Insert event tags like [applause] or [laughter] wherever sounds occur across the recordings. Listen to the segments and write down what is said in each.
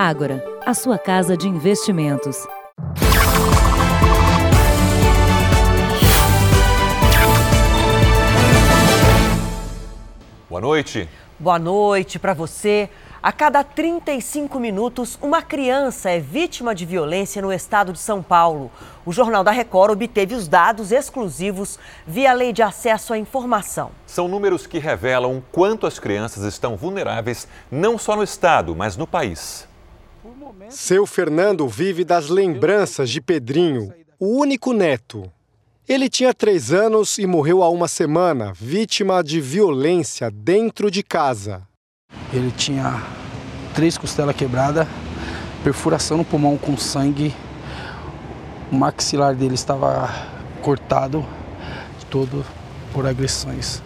Ágora, a sua casa de investimentos. Boa noite. Boa noite para você. A cada 35 minutos, uma criança é vítima de violência no estado de São Paulo. O Jornal da Record obteve os dados exclusivos via Lei de Acesso à Informação. São números que revelam quanto as crianças estão vulneráveis, não só no estado, mas no país. Seu Fernando vive das lembranças de Pedrinho, o único neto. Ele tinha três anos e morreu há uma semana, vítima de violência dentro de casa. Ele tinha três costelas quebradas, perfuração no pulmão com sangue, o maxilar dele estava cortado todo por agressões.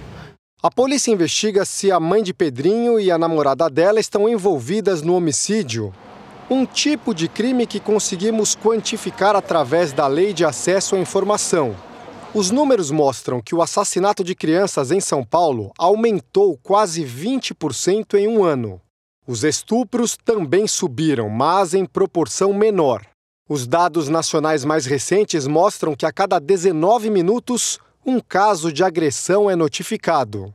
A polícia investiga se a mãe de Pedrinho e a namorada dela estão envolvidas no homicídio. Um tipo de crime que conseguimos quantificar através da Lei de Acesso à Informação. Os números mostram que o assassinato de crianças em São Paulo aumentou quase 20% em um ano. Os estupros também subiram, mas em proporção menor. Os dados nacionais mais recentes mostram que a cada 19 minutos, um caso de agressão é notificado.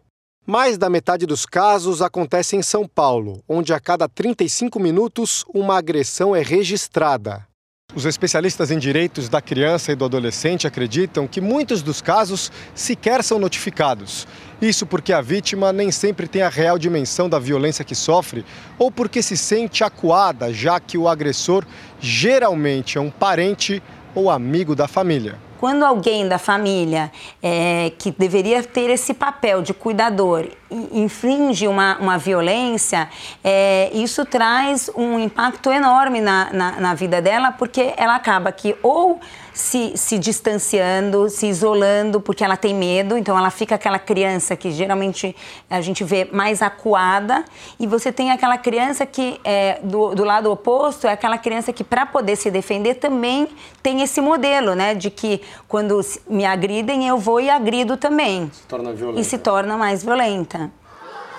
Mais da metade dos casos acontece em São Paulo, onde a cada 35 minutos uma agressão é registrada. Os especialistas em direitos da criança e do adolescente acreditam que muitos dos casos sequer são notificados. Isso porque a vítima nem sempre tem a real dimensão da violência que sofre ou porque se sente acuada, já que o agressor geralmente é um parente ou amigo da família. Quando alguém da família é, que deveria ter esse papel de cuidador infringe uma, uma violência, é, isso traz um impacto enorme na, na, na vida dela, porque ela acaba que ou se, se distanciando, se isolando, porque ela tem medo. Então, ela fica aquela criança que geralmente a gente vê mais acuada. E você tem aquela criança que, é, do, do lado oposto, é aquela criança que, para poder se defender, também tem esse modelo, né? De que quando me agridem, eu vou e agrido também. Se torna violenta. E se torna mais violenta.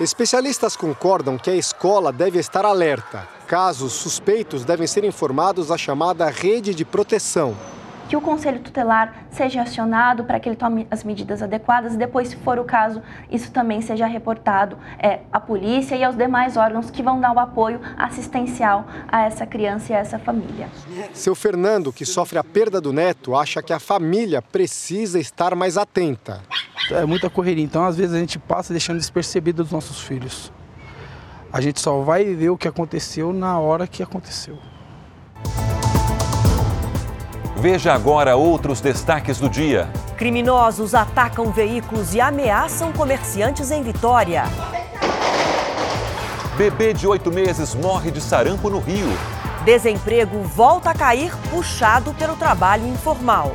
Especialistas concordam que a escola deve estar alerta. Casos suspeitos devem ser informados à chamada rede de proteção que o conselho tutelar seja acionado para que ele tome as medidas adequadas e depois, se for o caso, isso também seja reportado é, à polícia e aos demais órgãos que vão dar o apoio assistencial a essa criança e a essa família. Seu Fernando, que sofre a perda do neto, acha que a família precisa estar mais atenta. É muita correria, então às vezes a gente passa deixando despercebido os nossos filhos. A gente só vai ver o que aconteceu na hora que aconteceu. Veja agora outros destaques do dia. Criminosos atacam veículos e ameaçam comerciantes em Vitória. Bebê de oito meses morre de sarampo no Rio. Desemprego volta a cair, puxado pelo trabalho informal.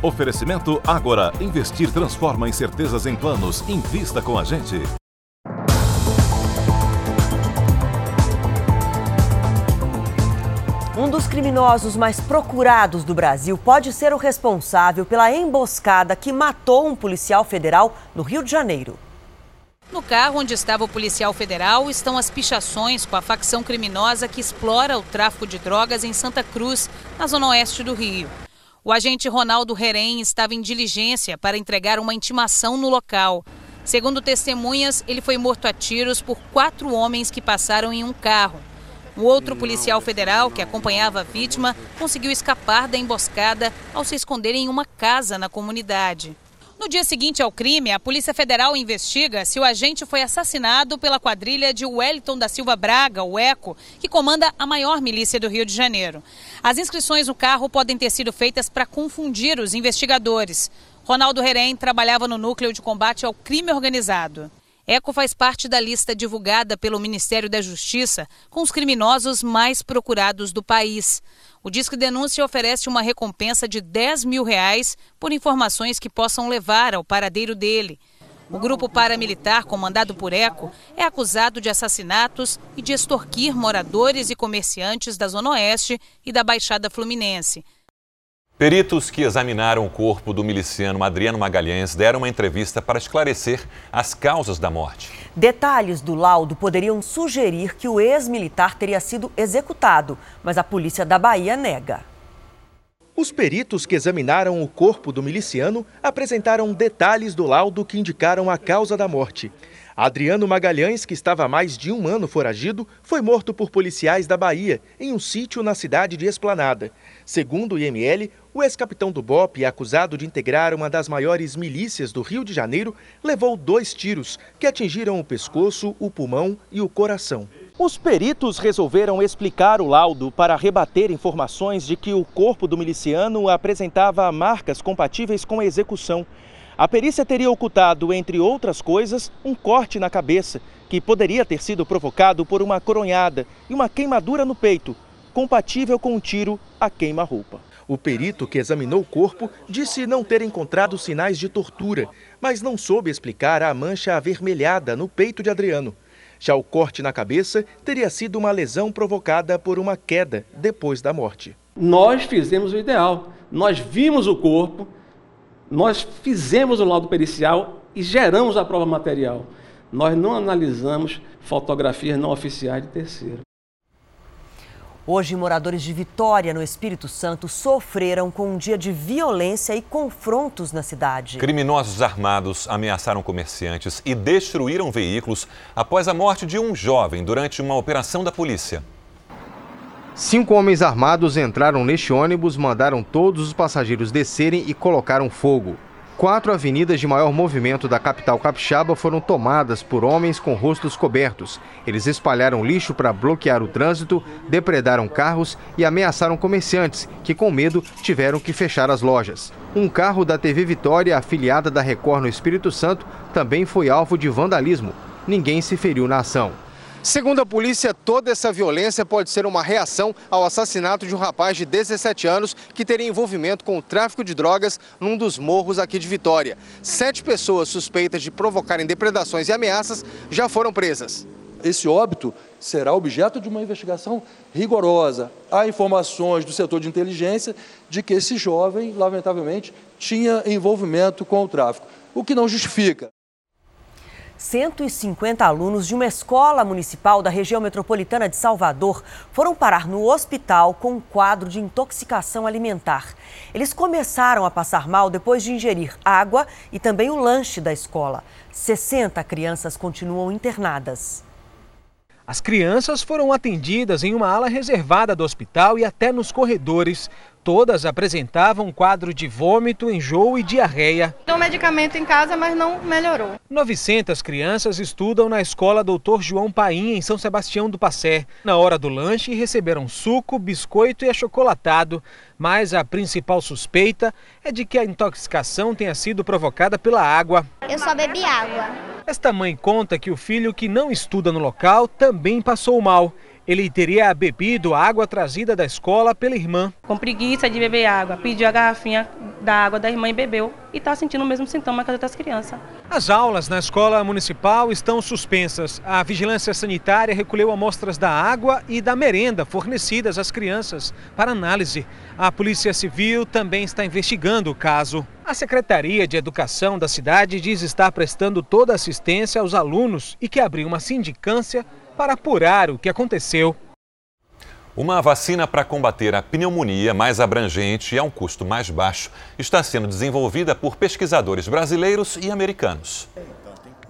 Oferecimento Agora. Investir transforma incertezas em planos. Invista com a gente. Criminosos mais procurados do Brasil pode ser o responsável pela emboscada que matou um policial federal no Rio de Janeiro. No carro onde estava o policial federal estão as pichações com a facção criminosa que explora o tráfico de drogas em Santa Cruz, na zona oeste do Rio. O agente Ronaldo Reren estava em diligência para entregar uma intimação no local. Segundo testemunhas, ele foi morto a tiros por quatro homens que passaram em um carro. O outro policial federal que acompanhava a vítima conseguiu escapar da emboscada ao se esconder em uma casa na comunidade. No dia seguinte ao crime, a Polícia Federal investiga se o agente foi assassinado pela quadrilha de Wellington da Silva Braga, o ECO, que comanda a maior milícia do Rio de Janeiro. As inscrições no carro podem ter sido feitas para confundir os investigadores. Ronaldo Reren trabalhava no núcleo de combate ao crime organizado. Eco faz parte da lista divulgada pelo Ministério da Justiça com os criminosos mais procurados do país. O Disque Denúncia oferece uma recompensa de 10 mil reais por informações que possam levar ao paradeiro dele. O grupo paramilitar, comandado por Eco, é acusado de assassinatos e de extorquir moradores e comerciantes da Zona Oeste e da Baixada Fluminense. Peritos que examinaram o corpo do miliciano Adriano Magalhães deram uma entrevista para esclarecer as causas da morte. Detalhes do laudo poderiam sugerir que o ex-militar teria sido executado, mas a polícia da Bahia nega. Os peritos que examinaram o corpo do miliciano apresentaram detalhes do laudo que indicaram a causa da morte. Adriano Magalhães, que estava há mais de um ano foragido, foi morto por policiais da Bahia, em um sítio na cidade de Esplanada. Segundo o IML, o ex-capitão do BOP, acusado de integrar uma das maiores milícias do Rio de Janeiro, levou dois tiros que atingiram o pescoço, o pulmão e o coração. Os peritos resolveram explicar o laudo para rebater informações de que o corpo do miliciano apresentava marcas compatíveis com a execução. A perícia teria ocultado, entre outras coisas, um corte na cabeça, que poderia ter sido provocado por uma coronhada e uma queimadura no peito, compatível com um tiro a queima-roupa. O perito que examinou o corpo disse não ter encontrado sinais de tortura, mas não soube explicar a mancha avermelhada no peito de Adriano. Já o corte na cabeça teria sido uma lesão provocada por uma queda depois da morte. Nós fizemos o ideal. Nós vimos o corpo, nós fizemos o laudo pericial e geramos a prova material. Nós não analisamos fotografias não oficiais de terceiro. Hoje, moradores de Vitória, no Espírito Santo, sofreram com um dia de violência e confrontos na cidade. Criminosos armados ameaçaram comerciantes e destruíram veículos após a morte de um jovem durante uma operação da polícia. Cinco homens armados entraram neste ônibus, mandaram todos os passageiros descerem e colocaram fogo. Quatro avenidas de maior movimento da capital capixaba foram tomadas por homens com rostos cobertos. Eles espalharam lixo para bloquear o trânsito, depredaram carros e ameaçaram comerciantes, que com medo tiveram que fechar as lojas. Um carro da TV Vitória, afiliada da Record no Espírito Santo, também foi alvo de vandalismo. Ninguém se feriu na ação. Segundo a polícia, toda essa violência pode ser uma reação ao assassinato de um rapaz de 17 anos que teria envolvimento com o tráfico de drogas num dos morros aqui de Vitória. Sete pessoas suspeitas de provocarem depredações e ameaças já foram presas. Esse óbito será objeto de uma investigação rigorosa. Há informações do setor de inteligência de que esse jovem, lamentavelmente, tinha envolvimento com o tráfico, o que não justifica. 150 alunos de uma escola municipal da região metropolitana de Salvador foram parar no hospital com um quadro de intoxicação alimentar. Eles começaram a passar mal depois de ingerir água e também o lanche da escola. 60 crianças continuam internadas. As crianças foram atendidas em uma ala reservada do hospital e até nos corredores. Todas apresentavam quadro de vômito, enjoo e diarreia. Deu medicamento em casa, mas não melhorou. 900 crianças estudam na escola Doutor João Paim, em São Sebastião do Passé. Na hora do lanche, receberam suco, biscoito e achocolatado. Mas a principal suspeita é de que a intoxicação tenha sido provocada pela água. Eu só bebi água. Esta mãe conta que o filho que não estuda no local também passou mal. Ele teria bebido a água trazida da escola pela irmã. Com preguiça de beber água, pediu a garrafinha da água da irmã e bebeu. E está sentindo o mesmo sintoma que as outras crianças. As aulas na escola municipal estão suspensas. A vigilância sanitária recolheu amostras da água e da merenda fornecidas às crianças para análise. A Polícia Civil também está investigando o caso. A Secretaria de Educação da cidade diz estar prestando toda assistência aos alunos e que abriu uma sindicância para apurar o que aconteceu. Uma vacina para combater a pneumonia mais abrangente e a um custo mais baixo está sendo desenvolvida por pesquisadores brasileiros e americanos.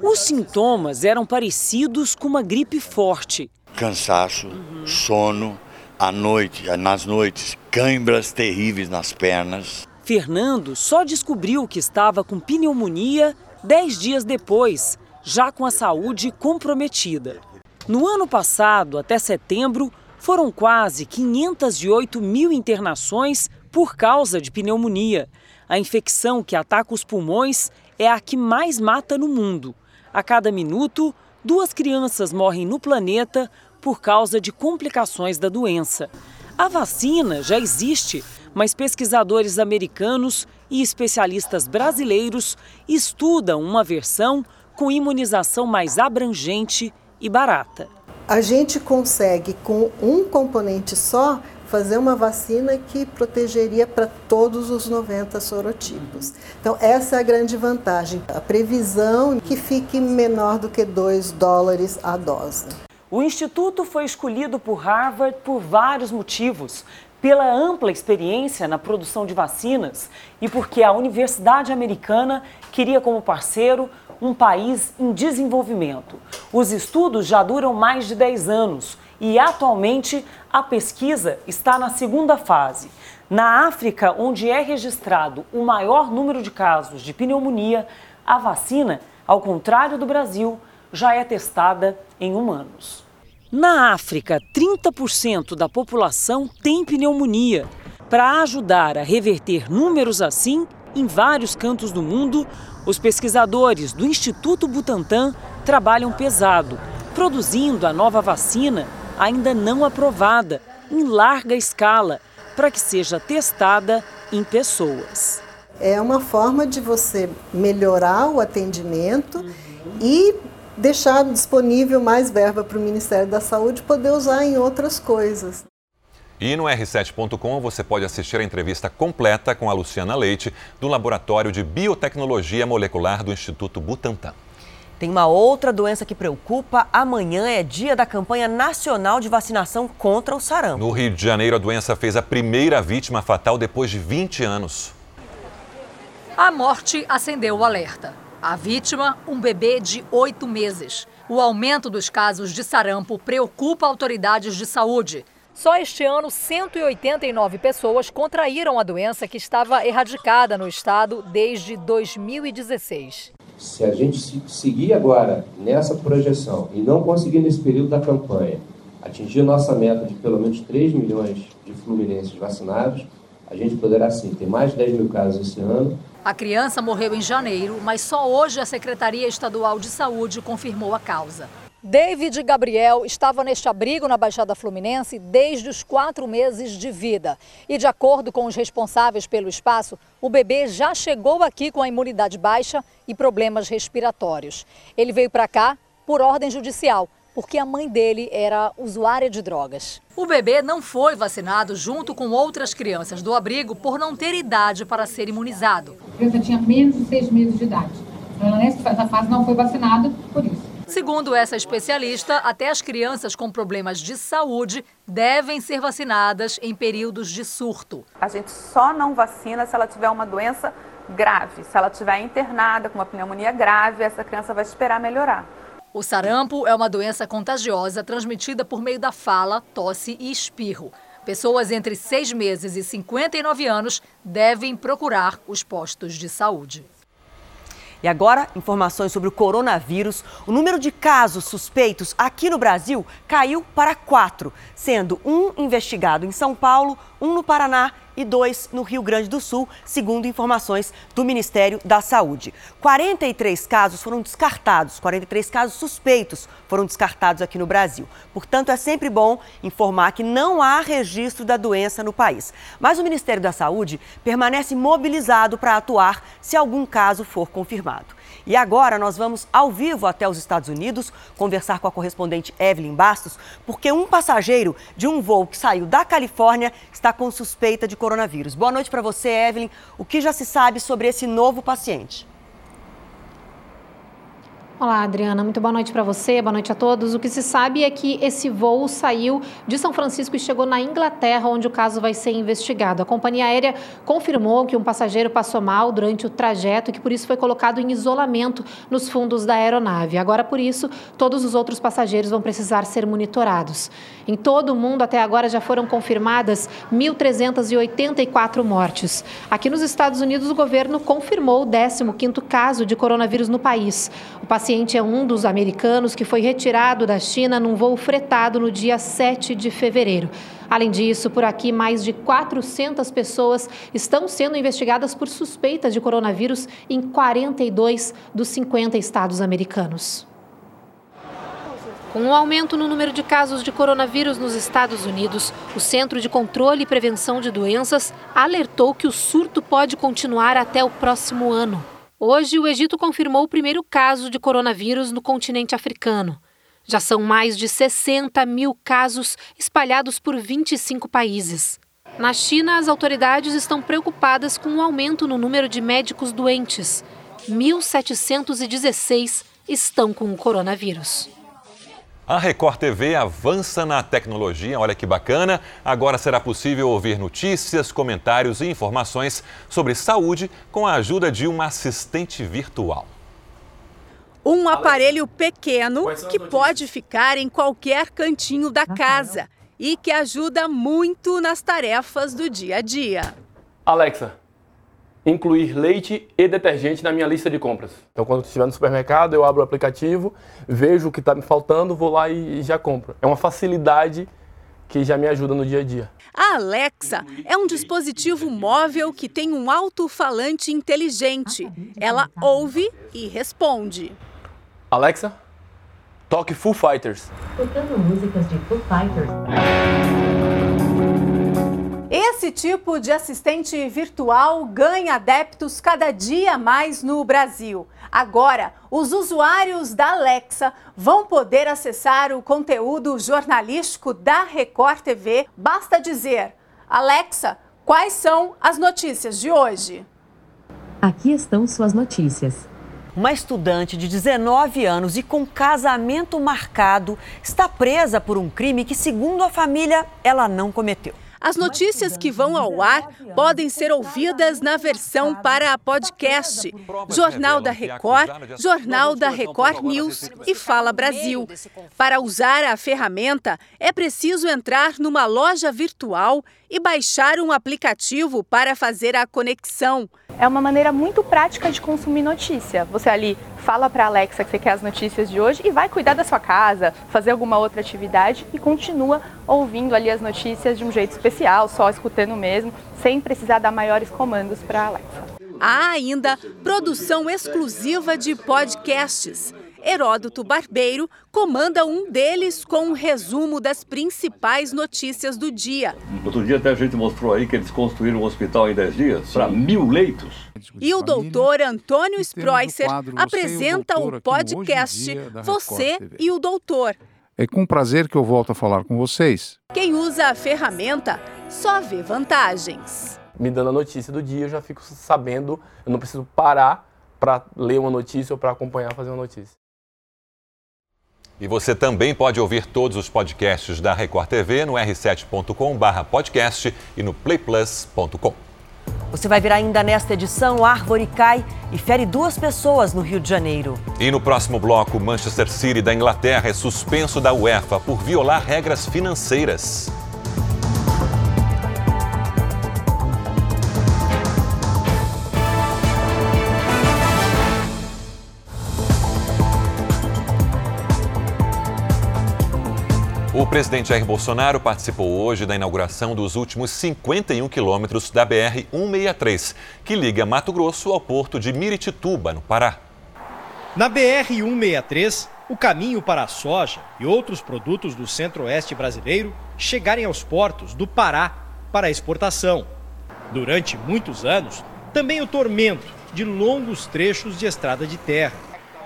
Os sintomas eram parecidos com uma gripe forte. Cansaço, uhum. sono, à noite, nas noites, câimbras terríveis nas pernas. Fernando só descobriu que estava com pneumonia dez dias depois, já com a saúde comprometida. No ano passado, até setembro, foram quase 508 mil internações por causa de pneumonia. A infecção que ataca os pulmões é a que mais mata no mundo. A cada minuto, duas crianças morrem no planeta por causa de complicações da doença. A vacina já existe, mas pesquisadores americanos e especialistas brasileiros estudam uma versão com imunização mais abrangente e barata. A gente consegue, com um componente só, fazer uma vacina que protegeria para todos os 90 sorotipos. Então, essa é a grande vantagem, a previsão que fique menor do que 2 dólares a dose. O instituto foi escolhido por Harvard por vários motivos. Pela ampla experiência na produção de vacinas e porque a Universidade Americana queria como parceiro um país em desenvolvimento. Os estudos já duram mais de 10 anos e atualmente a pesquisa está na segunda fase. Na África, onde é registrado o maior número de casos de pneumonia, a vacina, ao contrário do Brasil, já é testada em humanos. Na África, 30% da população tem pneumonia. Para ajudar a reverter números assim, em vários cantos do mundo, os pesquisadores do Instituto Butantan trabalham pesado, produzindo a nova vacina ainda não aprovada, em larga escala, para que seja testada em pessoas. É uma forma de você melhorar o atendimento e deixar disponível mais verba para o Ministério da Saúde poder usar em outras coisas. E no r7.com você pode assistir a entrevista completa com a Luciana Leite, do Laboratório de Biotecnologia Molecular do Instituto Butantan. Tem uma outra doença que preocupa. Amanhã é dia da campanha nacional de vacinação contra o sarampo. No Rio de Janeiro, a doença fez a primeira vítima fatal depois de 20 anos. A morte acendeu o alerta. A vítima, um bebê de oito meses. O aumento dos casos de sarampo preocupa autoridades de saúde. Só este ano, 189 pessoas contraíram a doença que estava erradicada no estado desde 2016. Se a gente seguir agora nessa projeção e não conseguir nesse período da campanha atingir nossa meta de pelo menos 3 milhões de fluminenses vacinados, a gente poderá sim ter mais de 10 mil casos esse ano. A criança morreu em janeiro, mas só hoje a Secretaria Estadual de Saúde confirmou a causa. David Gabriel estava neste abrigo na Baixada Fluminense desde os quatro meses de vida. E, de acordo com os responsáveis pelo espaço, o bebê já chegou aqui com a imunidade baixa e problemas respiratórios. Ele veio para cá por ordem judicial, porque a mãe dele era usuária de drogas. O bebê não foi vacinado junto com outras crianças do abrigo por não ter idade para ser imunizado. A criança tinha menos de seis meses de idade. Ela nessa fase não foi vacinada por isso. Segundo essa especialista, até as crianças com problemas de saúde devem ser vacinadas em períodos de surto. A gente só não vacina se ela tiver uma doença grave. Se ela estiver internada com uma pneumonia grave, essa criança vai esperar melhorar. O sarampo é uma doença contagiosa transmitida por meio da fala, tosse e espirro. Pessoas entre 6 meses e 59 anos devem procurar os postos de saúde. E agora, informações sobre o coronavírus. O número de casos suspeitos aqui no Brasil caiu para quatro, sendo um investigado em São Paulo, um no Paraná e dois no Rio Grande do Sul, segundo informações do Ministério da Saúde. 43 casos foram descartados, 43 casos suspeitos foram descartados aqui no Brasil. Portanto, é sempre bom informar que não há registro da doença no país. Mas o Ministério da Saúde permanece mobilizado para atuar se algum caso for confirmado. E agora nós vamos ao vivo até os Estados Unidos conversar com a correspondente Evelyn Bastos, porque um passageiro de um voo que saiu da Califórnia está com suspeita de coronavírus. Boa noite para você, Evelyn. O que já se sabe sobre esse novo paciente? Olá, Adriana. Muito boa noite para você, boa noite a todos. O que se sabe é que esse voo saiu de São Francisco e chegou na Inglaterra, onde o caso vai ser investigado. A companhia aérea confirmou que um passageiro passou mal durante o trajeto e que por isso foi colocado em isolamento nos fundos da aeronave. Agora, por isso, todos os outros passageiros vão precisar ser monitorados. Em todo o mundo, até agora, já foram confirmadas 1.384 mortes. Aqui nos Estados Unidos, o governo confirmou o 15º caso de coronavírus no país. O paciente é um dos americanos que foi retirado da China num voo fretado no dia 7 de fevereiro. Além disso, por aqui, mais de 400 pessoas estão sendo investigadas por suspeitas de coronavírus em 42 dos 50 estados americanos. Com o um aumento no número de casos de coronavírus nos Estados Unidos, o Centro de Controle e Prevenção de Doenças alertou que o surto pode continuar até o próximo ano. Hoje, o Egito confirmou o primeiro caso de coronavírus no continente africano. Já são mais de 60 mil casos espalhados por 25 países. Na China, as autoridades estão preocupadas com o aumento no número de médicos doentes. 1.716 estão com o coronavírus. A Record TV avança na tecnologia, olha que bacana. Agora será possível ouvir notícias, comentários e informações sobre saúde com a ajuda de uma assistente virtual. Um aparelho pequeno que pode ficar em qualquer cantinho da casa e que ajuda muito nas tarefas do dia a dia. Alexa, incluir leite e detergente na minha lista de compras. Então, quando estiver no supermercado, eu abro o aplicativo, vejo o que está me faltando, vou lá e já compro. É uma facilidade que já me ajuda no dia a dia. A Alexa é um dispositivo móvel que tem um alto-falante inteligente. Ela ouve e responde. Alexa, toque Full Fighters. Tocando músicas de Full Fighters. Esse tipo de assistente virtual ganha adeptos cada dia mais no Brasil. Agora, os usuários da Alexa vão poder acessar o conteúdo jornalístico da Record TV. Basta dizer: Alexa, quais são as notícias de hoje? Aqui estão suas notícias. Uma estudante de 19 anos e com casamento marcado está presa por um crime que, segundo a família, ela não cometeu. As notícias que vão ao ar podem ser ouvidas na versão para podcast. Jornal da Record, Jornal da Record News e Fala Brasil. Para usar a ferramenta, é preciso entrar numa loja virtual e baixar um aplicativo para fazer a conexão. É uma maneira muito prática de consumir notícia. Você ali fala para a Alexa que você quer as notícias de hoje e vai cuidar da sua casa, fazer alguma outra atividade e continua ouvindo ali as notícias de um jeito só escutando mesmo, sem precisar dar maiores comandos para a Alexa. Há ainda produção exclusiva de podcasts. Heródoto Barbeiro comanda um deles com um resumo das principais notícias do dia. Outro dia até a gente mostrou aí que eles construíram um hospital em 10 dias para mil leitos. E o doutor Antônio Spreusser apresenta o podcast Você e o Doutor. É com prazer que eu volto a falar com vocês. Quem usa a ferramenta só vê vantagens. Me dando a notícia do dia, eu já fico sabendo, eu não preciso parar para ler uma notícia ou para acompanhar fazer uma notícia. E você também pode ouvir todos os podcasts da Record TV no r7.com/podcast e no playplus.com. Você vai ver ainda nesta edição árvore cai e fere duas pessoas no Rio de Janeiro. E no próximo bloco, Manchester City da Inglaterra é suspenso da UEFA por violar regras financeiras. O presidente Jair Bolsonaro participou hoje da inauguração dos últimos 51 quilômetros da BR-163, que liga Mato Grosso ao porto de Miritituba, no Pará. Na BR-163, o caminho para a soja e outros produtos do centro-oeste brasileiro chegarem aos portos do Pará para exportação. Durante muitos anos, também o tormento de longos trechos de estrada de terra.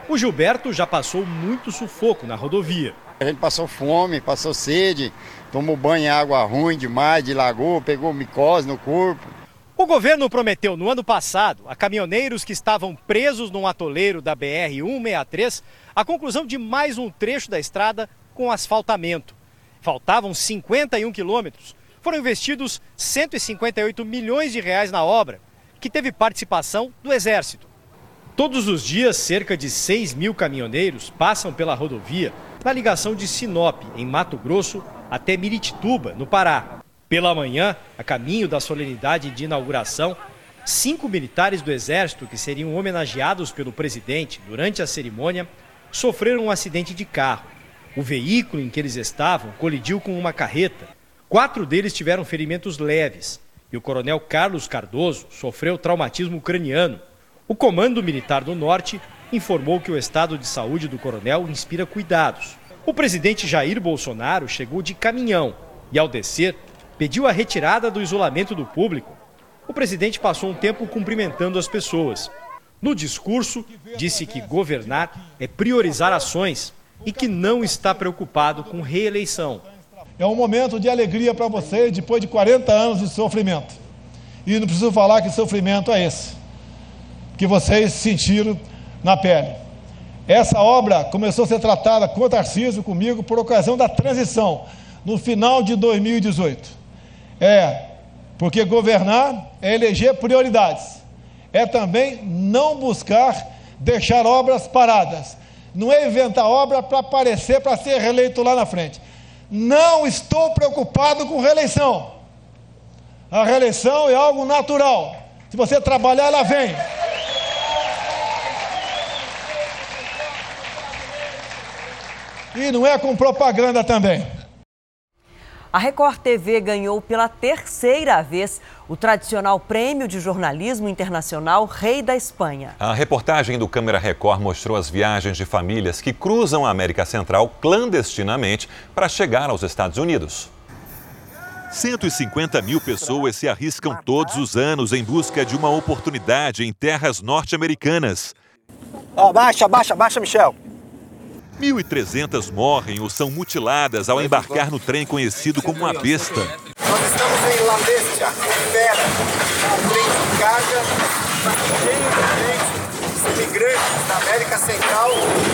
O Gilberto já passou muito sufoco na rodovia. A gente passou fome, passou sede, tomou banho em água ruim demais, de lagoa, pegou micose no corpo. O governo prometeu no ano passado a caminhoneiros que estavam presos num atoleiro da BR-163 a conclusão de mais um trecho da estrada com asfaltamento. Faltavam 51 quilômetros. Foram investidos 158 milhões de reais na obra, que teve participação do Exército. Todos os dias, cerca de 6 mil caminhoneiros passam pela rodovia na ligação de Sinop, em Mato Grosso, até Miritituba, no Pará. Pela manhã, a caminho da solenidade de inauguração, cinco militares do Exército que seriam homenageados pelo presidente durante a cerimônia sofreram um acidente de carro. O veículo em que eles estavam colidiu com uma carreta. Quatro deles tiveram ferimentos leves e o coronel Carlos Cardoso sofreu traumatismo craniano. O Comando Militar do Norte informou que o estado de saúde do coronel inspira cuidados. O presidente Jair Bolsonaro chegou de caminhão e, ao descer, pediu a retirada do isolamento do público. O presidente passou um tempo cumprimentando as pessoas. No discurso, disse que governar é priorizar ações e que não está preocupado com reeleição. É um momento de alegria para vocês depois de 40 anos de sofrimento. E não preciso falar que sofrimento é esse, que vocês sentiram na pele. Essa obra começou a ser tratada com o Tarcísio, comigo, por ocasião da transição, no final de 2018. É, porque governar é eleger prioridades. É também não buscar deixar obras paradas. Não é inventar obra para aparecer, para ser reeleito lá na frente. Não estou preocupado com reeleição. A reeleição é algo natural. Se você trabalhar, ela vem. E não é com propaganda também. A Record TV ganhou pela terceira vez o tradicional Prêmio de Jornalismo Internacional Rei da Espanha. A reportagem do Câmera Record mostrou as viagens de famílias que cruzam a América Central clandestinamente para chegar aos Estados Unidos. 150 mil pessoas se arriscam todos os anos em busca de uma oportunidade em terras norte-americanas. Abaixa, abaixa, abaixa, Michel. 1.300 morrem ou são mutiladas ao embarcar no trem conhecido como a besta. Nós estamos em La Bestia, Fera, um trem de carga cheio de imigrantes da América Central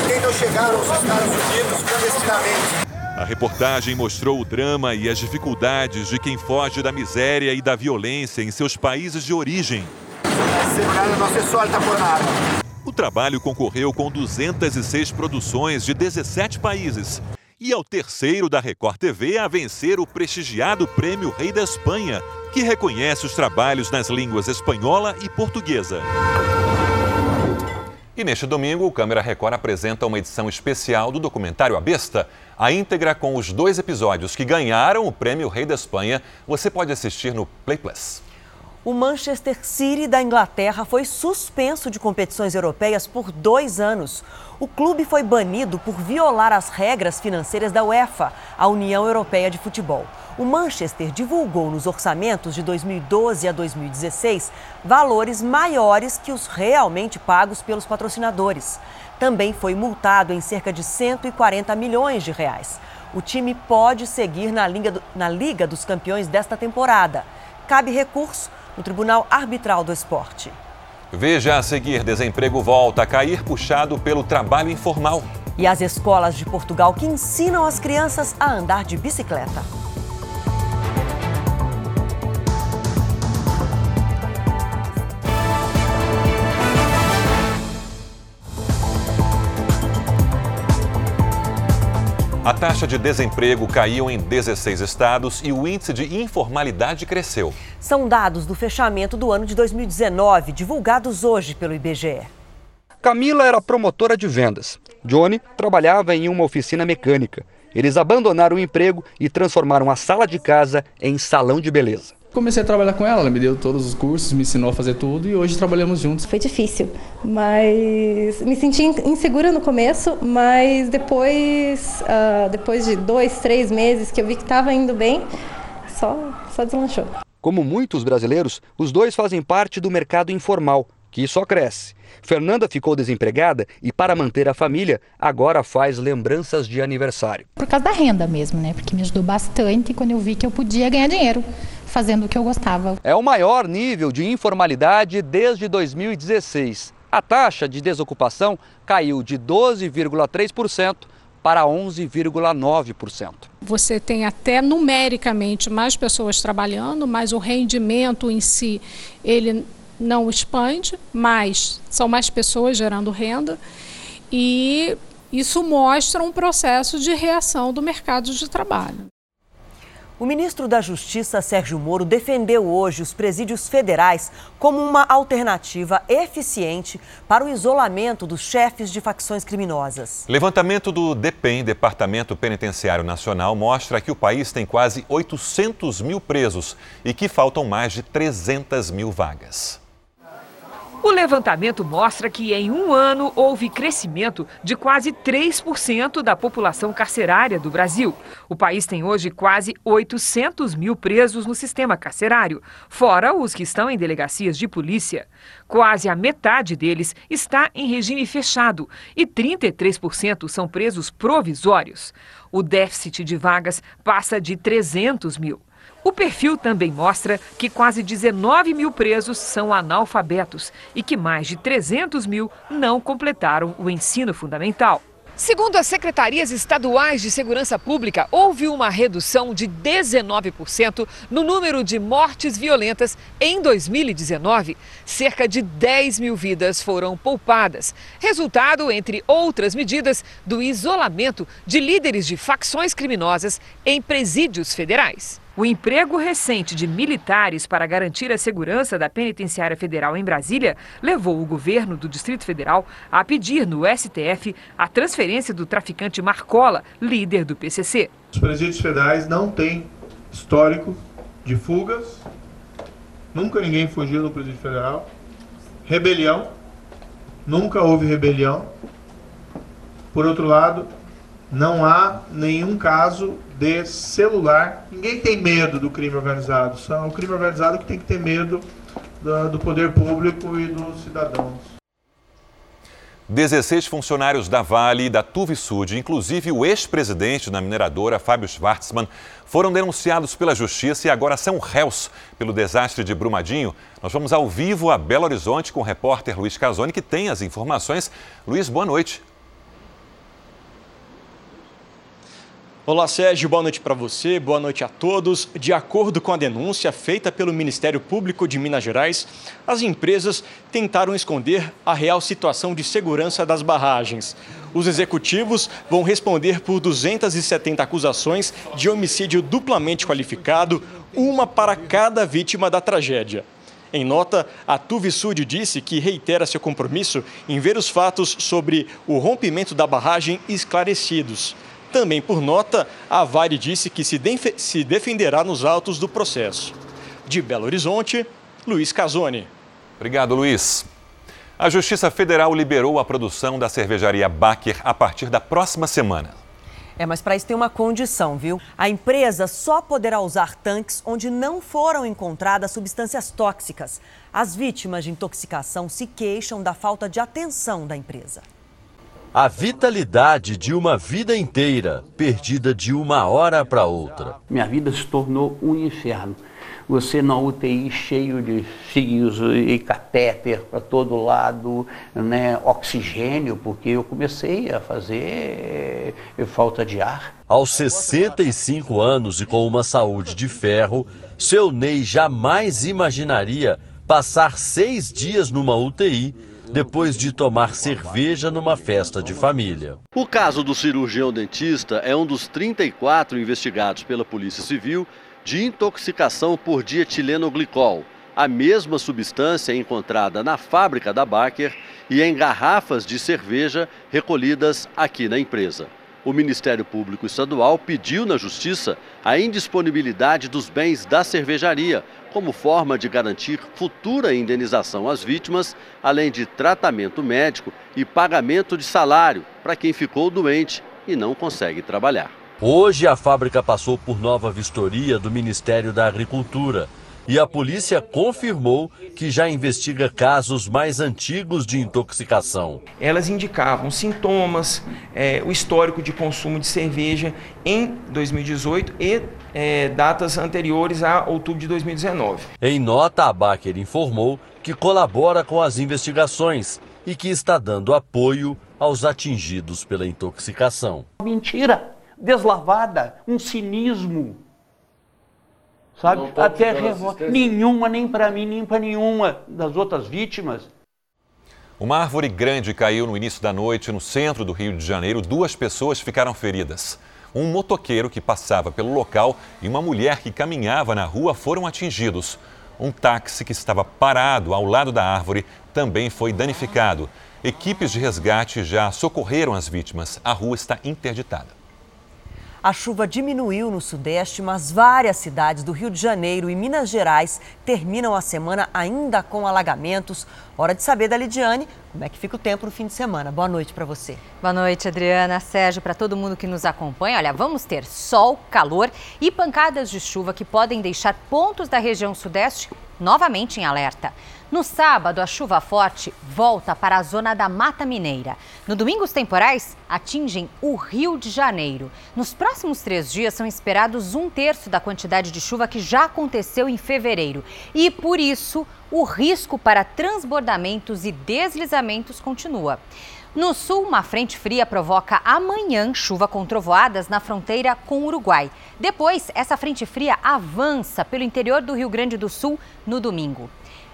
que aos Estados Unidos clandestinamente. A reportagem mostrou o drama e as dificuldades de quem foge da miséria e da violência em seus países de origem. O trabalho concorreu com 206 produções de 17 países e é o terceiro da Record TV a vencer o prestigiado Prêmio Rei da Espanha, que reconhece os trabalhos nas línguas espanhola e portuguesa. E neste domingo, o Câmera Record apresenta uma edição especial do documentário A Besta. A íntegra com os dois episódios que ganharam o Prêmio Rei da Espanha, você pode assistir no Play Plus o Manchester City da Inglaterra foi suspenso de competições europeias por dois anos. O clube foi banido por violar as regras financeiras da UEFA, a União Europeia de Futebol. O Manchester divulgou nos orçamentos de 2012 a 2016 valores maiores que os realmente pagos pelos patrocinadores. Também foi multado em cerca de 140 milhões de reais. O time pode seguir na Liga, do, na Liga dos Campeões desta temporada. Cabe recurso no Tribunal Arbitral do Esporte. Veja a seguir: desemprego volta a cair puxado pelo trabalho informal. E as escolas de Portugal que ensinam as crianças a andar de bicicleta. A taxa de desemprego caiu em 16 estados e o índice de informalidade cresceu. São dados do fechamento do ano de 2019, divulgados hoje pelo IBGE. Camila era promotora de vendas. Johnny trabalhava em uma oficina mecânica. Eles abandonaram o emprego e transformaram a sala de casa em salão de beleza. Comecei a trabalhar com ela, ela me deu todos os cursos, me ensinou a fazer tudo e hoje trabalhamos juntos. Foi difícil, mas me senti insegura no começo, mas depois, uh, depois de dois, três meses que eu vi que estava indo bem, só, só deslanchou. Como muitos brasileiros, os dois fazem parte do mercado informal, que só cresce. Fernanda ficou desempregada e, para manter a família, agora faz lembranças de aniversário. Por causa da renda mesmo, né? Porque me ajudou bastante quando eu vi que eu podia ganhar dinheiro fazendo o que eu gostava. É o maior nível de informalidade desde 2016. A taxa de desocupação caiu de 12,3% para 11,9%. Você tem até numericamente mais pessoas trabalhando, mas o rendimento em si, ele não expande, mas são mais pessoas gerando renda e isso mostra um processo de reação do mercado de trabalho. O ministro da Justiça, Sérgio Moro, defendeu hoje os presídios federais como uma alternativa eficiente para o isolamento dos chefes de facções criminosas. Levantamento do DEPEN, Departamento Penitenciário Nacional, mostra que o país tem quase 800 mil presos e que faltam mais de 300 mil vagas. O levantamento mostra que em um ano houve crescimento de quase 3% da população carcerária do Brasil. O país tem hoje quase 800 mil presos no sistema carcerário, fora os que estão em delegacias de polícia. Quase a metade deles está em regime fechado e 33% são presos provisórios. O déficit de vagas passa de 300 mil. O perfil também mostra que quase 19 mil presos são analfabetos e que mais de 300 mil não completaram o ensino fundamental. Segundo as secretarias estaduais de segurança pública, houve uma redução de 19% no número de mortes violentas em 2019. Cerca de 10 mil vidas foram poupadas. Resultado, entre outras medidas, do isolamento de líderes de facções criminosas em presídios federais. O emprego recente de militares para garantir a segurança da penitenciária federal em Brasília levou o governo do Distrito Federal a pedir no STF a transferência do traficante Marcola, líder do PCC. Os presídios federais não têm histórico de fugas, nunca ninguém fugiu do presídio federal. Rebelião, nunca houve rebelião. Por outro lado, não há nenhum caso de celular. Ninguém tem medo do crime organizado. São o crime organizado que tem que ter medo do, do poder público e dos cidadãos. 16 funcionários da Vale e da Tuvisud, inclusive o ex-presidente da mineradora, Fábio Schwartzman, foram denunciados pela justiça e agora são réus pelo desastre de Brumadinho. Nós vamos ao vivo a Belo Horizonte com o repórter Luiz Casoni, que tem as informações. Luiz, boa noite. Olá, Sérgio. Boa noite para você. Boa noite a todos. De acordo com a denúncia feita pelo Ministério Público de Minas Gerais, as empresas tentaram esconder a real situação de segurança das barragens. Os executivos vão responder por 270 acusações de homicídio duplamente qualificado, uma para cada vítima da tragédia. Em nota, a Tuvisud disse que reitera seu compromisso em ver os fatos sobre o rompimento da barragem esclarecidos. Também por nota, a Vale disse que se, se defenderá nos autos do processo. De Belo Horizonte, Luiz Casoni. Obrigado, Luiz. A Justiça Federal liberou a produção da cervejaria Baker a partir da próxima semana. É, mas para isso tem uma condição, viu? A empresa só poderá usar tanques onde não foram encontradas substâncias tóxicas. As vítimas de intoxicação se queixam da falta de atenção da empresa. A vitalidade de uma vida inteira, perdida de uma hora para outra. Minha vida se tornou um inferno. Você na UTI cheio de fios e catéter para todo lado, né, oxigênio, porque eu comecei a fazer eh, falta de ar. Aos 65 anos e com uma saúde de ferro, seu Ney jamais imaginaria passar seis dias numa UTI depois de tomar cerveja numa festa de família. O caso do cirurgião dentista é um dos 34 investigados pela Polícia Civil de intoxicação por dietilenoglicol, a mesma substância encontrada na fábrica da Baker e em garrafas de cerveja recolhidas aqui na empresa. O Ministério Público Estadual pediu na Justiça a indisponibilidade dos bens da cervejaria, como forma de garantir futura indenização às vítimas, além de tratamento médico e pagamento de salário para quem ficou doente e não consegue trabalhar. Hoje a fábrica passou por nova vistoria do Ministério da Agricultura e a polícia confirmou que já investiga casos mais antigos de intoxicação. Elas indicavam sintomas, é, o histórico de consumo de cerveja em 2018 e é, datas anteriores a outubro de 2019. Em nota, a Baker informou que colabora com as investigações e que está dando apoio aos atingidos pela intoxicação. Mentira, deslavada, um cinismo. Sabe? Até revolta. Nenhuma, nem para mim, nem para nenhuma das outras vítimas. Uma árvore grande caiu no início da noite no centro do Rio de Janeiro. Duas pessoas ficaram feridas um motoqueiro que passava pelo local e uma mulher que caminhava na rua foram atingidos. Um táxi que estava parado ao lado da árvore também foi danificado. Equipes de resgate já socorreram as vítimas. A rua está interditada. A chuva diminuiu no Sudeste, mas várias cidades do Rio de Janeiro e Minas Gerais terminam a semana ainda com alagamentos. Hora de saber da Lidiane como é que fica o tempo no fim de semana. Boa noite para você. Boa noite, Adriana, Sérgio, para todo mundo que nos acompanha. Olha, vamos ter sol, calor e pancadas de chuva que podem deixar pontos da região Sudeste novamente em alerta. No sábado, a chuva forte volta para a zona da Mata Mineira. No domingo, os temporais atingem o Rio de Janeiro. Nos próximos três dias, são esperados um terço da quantidade de chuva que já aconteceu em fevereiro. E, por isso, o risco para transbordamentos e deslizamentos continua. No sul, uma frente fria provoca amanhã chuva com trovoadas na fronteira com o Uruguai. Depois, essa frente fria avança pelo interior do Rio Grande do Sul no domingo.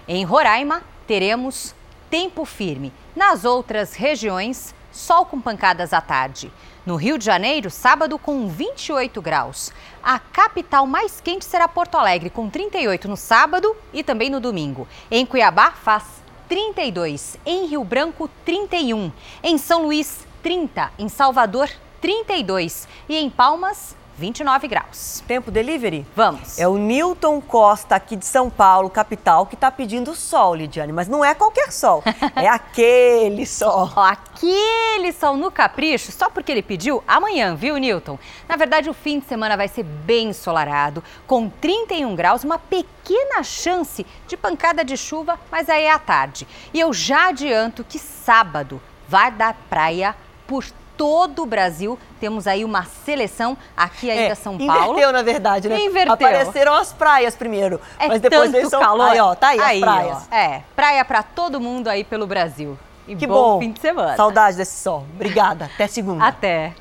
Em Roraima, teremos tempo firme. Nas outras regiões, sol com pancadas à tarde. No Rio de Janeiro, sábado com 28 graus. A capital mais quente será Porto Alegre, com 38 no sábado e também no domingo. Em Cuiabá, faz 32. Em Rio Branco, 31. Em São Luís, 30. Em Salvador, 32. E em Palmas, 29 graus. Tempo delivery? Vamos. É o Newton Costa, aqui de São Paulo, capital, que está pedindo sol, Lidiane. Mas não é qualquer sol, [laughs] é aquele sol. aquele sol no capricho, só porque ele pediu amanhã, viu, Newton? Na verdade, o fim de semana vai ser bem ensolarado, com 31 graus, uma pequena chance de pancada de chuva, mas aí é à tarde. E eu já adianto que sábado vai dar praia por todo o Brasil. Temos aí uma seleção aqui ainda é, São Paulo. Inverteu, na verdade, né? Inverteu. Apareceram as praias primeiro. É mas depois tanto São... calor. Aí, ó, tá aí, aí as praias. Ó, é, praia para todo mundo aí pelo Brasil. E que bom, bom fim de semana. Saudade desse sol. Obrigada. Até segunda. Até.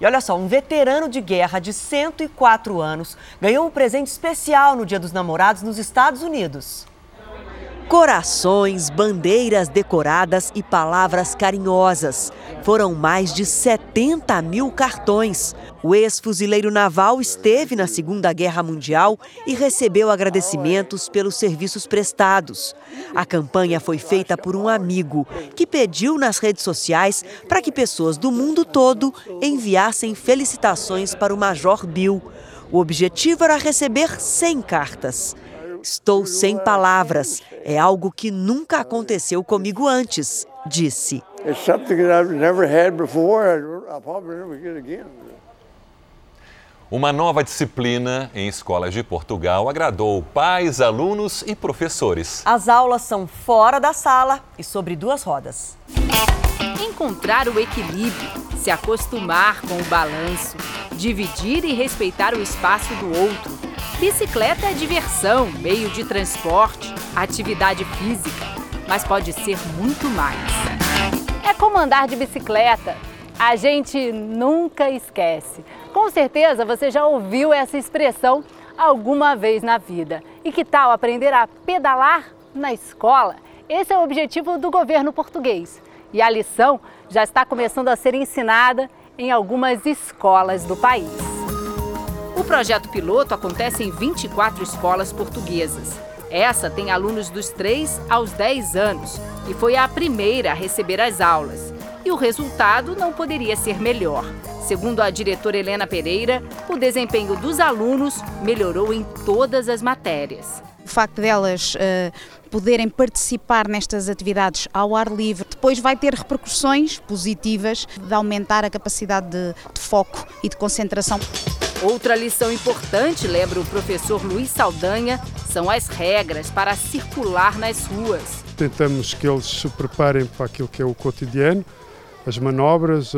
E olha só, um veterano de guerra de 104 anos ganhou um presente especial no Dia dos Namorados nos Estados Unidos. Corações, bandeiras decoradas e palavras carinhosas. Foram mais de 70 mil cartões. O ex-fuzileiro naval esteve na Segunda Guerra Mundial e recebeu agradecimentos pelos serviços prestados. A campanha foi feita por um amigo que pediu nas redes sociais para que pessoas do mundo todo enviassem felicitações para o Major Bill. O objetivo era receber 100 cartas. Estou sem palavras. É algo que nunca aconteceu comigo antes, disse. Uma nova disciplina em escolas de Portugal agradou pais, alunos e professores. As aulas são fora da sala e sobre duas rodas. Encontrar o equilíbrio, se acostumar com o balanço, dividir e respeitar o espaço do outro. Bicicleta é diversão, meio de transporte, atividade física, mas pode ser muito mais. É como andar de bicicleta. A gente nunca esquece. Com certeza você já ouviu essa expressão alguma vez na vida. E que tal aprender a pedalar na escola? Esse é o objetivo do governo português. E a lição já está começando a ser ensinada em algumas escolas do país. O projeto piloto acontece em 24 escolas portuguesas. Essa tem alunos dos 3 aos 10 anos e foi a primeira a receber as aulas. E o resultado não poderia ser melhor. Segundo a diretora Helena Pereira, o desempenho dos alunos melhorou em todas as matérias. O facto delas uh, poderem participar nestas atividades ao ar livre depois vai ter repercussões positivas de aumentar a capacidade de, de foco e de concentração. Outra lição importante, lembra o professor Luiz Saldanha, são as regras para circular nas ruas. Tentamos que eles se preparem para aquilo que é o cotidiano, as manobras,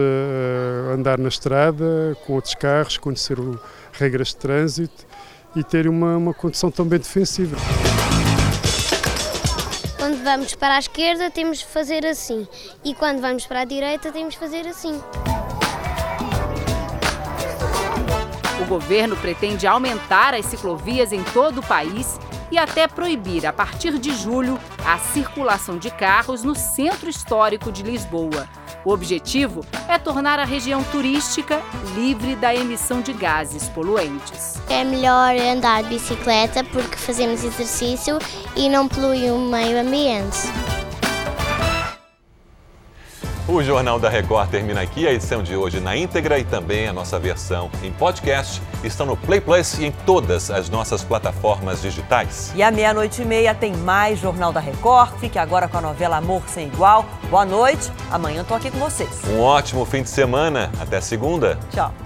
andar na estrada com outros carros, conhecer o, regras de trânsito e ter uma, uma condição também defensiva. Quando vamos para a esquerda temos de fazer assim e quando vamos para a direita temos de fazer assim. O governo pretende aumentar as ciclovias em todo o país e até proibir, a partir de julho, a circulação de carros no centro histórico de Lisboa. O objetivo é tornar a região turística livre da emissão de gases poluentes. É melhor andar de bicicleta porque fazemos exercício e não polui o meio ambiente. O Jornal da Record termina aqui. A edição de hoje na íntegra e também a nossa versão em podcast estão no Play Plus e em todas as nossas plataformas digitais. E à meia-noite e meia tem mais Jornal da Record. Fique agora com a novela Amor Sem Igual. Boa noite. Amanhã tô aqui com vocês. Um ótimo fim de semana. Até segunda. Tchau.